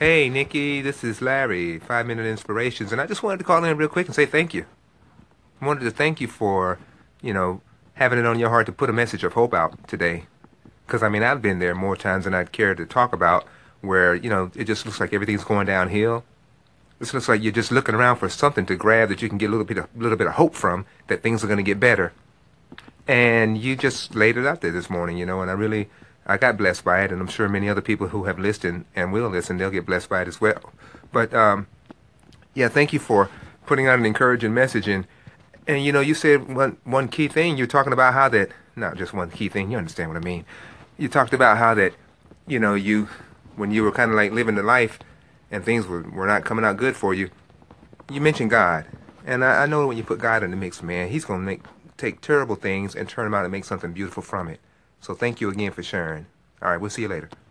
Hey, Nikki, this is Larry, Five Minute Inspirations, and I just wanted to call in real quick and say thank you. I wanted to thank you for, you know, having it on your heart to put a message of hope out today. Because, I mean, I've been there more times than I'd care to talk about where, you know, it just looks like everything's going downhill. This looks like you're just looking around for something to grab that you can get a little bit of, little bit of hope from that things are going to get better. And you just laid it out there this morning, you know, and I really I got blessed by it, and I'm sure many other people who have listened and will listen, they'll get blessed by it as well. But um, yeah, thank you for putting out an encouraging message. And and you know, you said one one key thing. You're talking about how that not just one key thing. You understand what I mean? You talked about how that you know you when you were kind of like living the life and things were were not coming out good for you. You mentioned God, and I, I know when you put God in the mix, man, He's gonna make take terrible things and turn them out and make something beautiful from it. So thank you again for sharing. All right, we'll see you later.